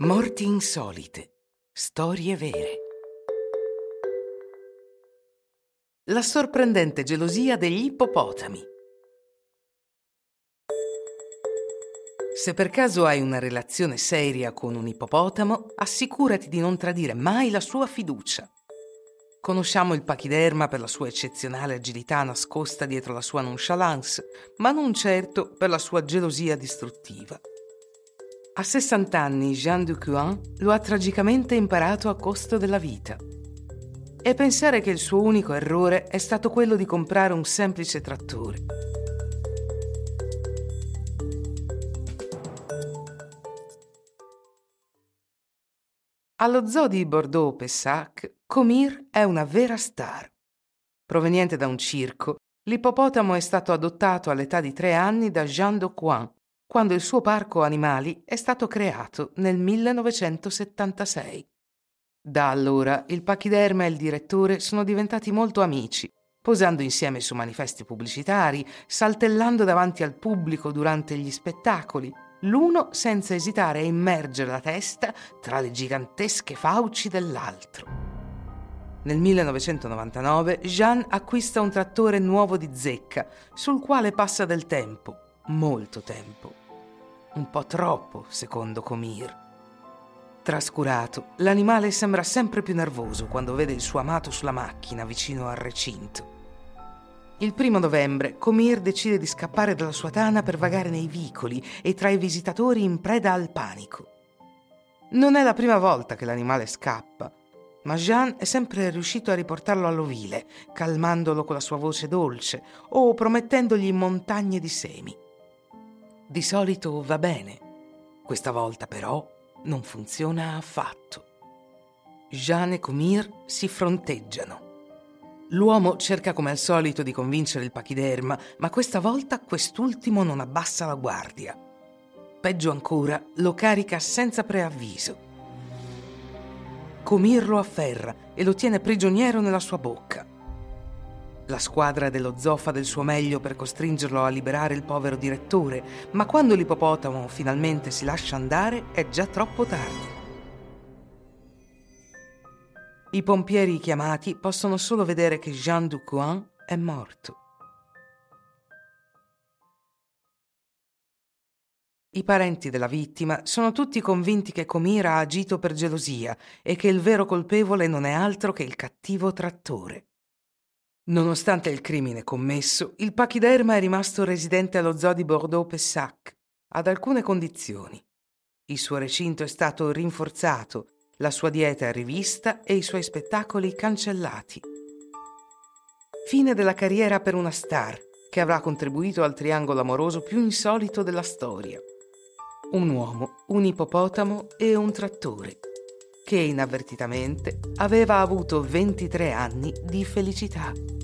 Morti insolite. Storie vere. La sorprendente gelosia degli ippopotami. Se per caso hai una relazione seria con un ippopotamo, assicurati di non tradire mai la sua fiducia. Conosciamo il pachiderma per la sua eccezionale agilità nascosta dietro la sua nonchalance, ma non certo per la sua gelosia distruttiva. A 60 anni Jean Ducuin lo ha tragicamente imparato a costo della vita. E pensare che il suo unico errore è stato quello di comprare un semplice trattore. Allo zoo di Bordeaux-Pessac, Comir è una vera star. Proveniente da un circo, l'ippopotamo è stato adottato all'età di tre anni da Jean Ducoin, quando il suo parco animali è stato creato nel 1976. Da allora il pachiderma e il direttore sono diventati molto amici, posando insieme su manifesti pubblicitari, saltellando davanti al pubblico durante gli spettacoli, l'uno senza esitare a immergere la testa tra le gigantesche fauci dell'altro. Nel 1999 Jean acquista un trattore nuovo di zecca, sul quale passa del tempo, molto tempo. Un po' troppo, secondo Comir. Trascurato, l'animale sembra sempre più nervoso quando vede il suo amato sulla macchina vicino al recinto. Il primo novembre, Comir decide di scappare dalla sua tana per vagare nei vicoli e tra i visitatori in preda al panico. Non è la prima volta che l'animale scappa, ma Jean è sempre riuscito a riportarlo all'ovile, calmandolo con la sua voce dolce o promettendogli montagne di semi. Di solito va bene. Questa volta però non funziona affatto. Jean e Comir si fronteggiano. L'uomo cerca come al solito di convincere il pachiderma, ma questa volta quest'ultimo non abbassa la guardia. Peggio ancora, lo carica senza preavviso. Comir lo afferra e lo tiene prigioniero nella sua bocca. La squadra dello zoo fa del suo meglio per costringerlo a liberare il povero direttore, ma quando l'ippopotamo finalmente si lascia andare è già troppo tardi. I pompieri chiamati possono solo vedere che Jean Ducoin è morto. I parenti della vittima sono tutti convinti che Comira ha agito per gelosia e che il vero colpevole non è altro che il cattivo trattore. Nonostante il crimine commesso, il pachiderma è rimasto residente allo zoo di Bordeaux-Pessac, ad alcune condizioni. Il suo recinto è stato rinforzato, la sua dieta rivista e i suoi spettacoli cancellati. Fine della carriera per una star che avrà contribuito al triangolo amoroso più insolito della storia. Un uomo, un ippopotamo e un trattore, che inavvertitamente aveva avuto 23 anni di felicità.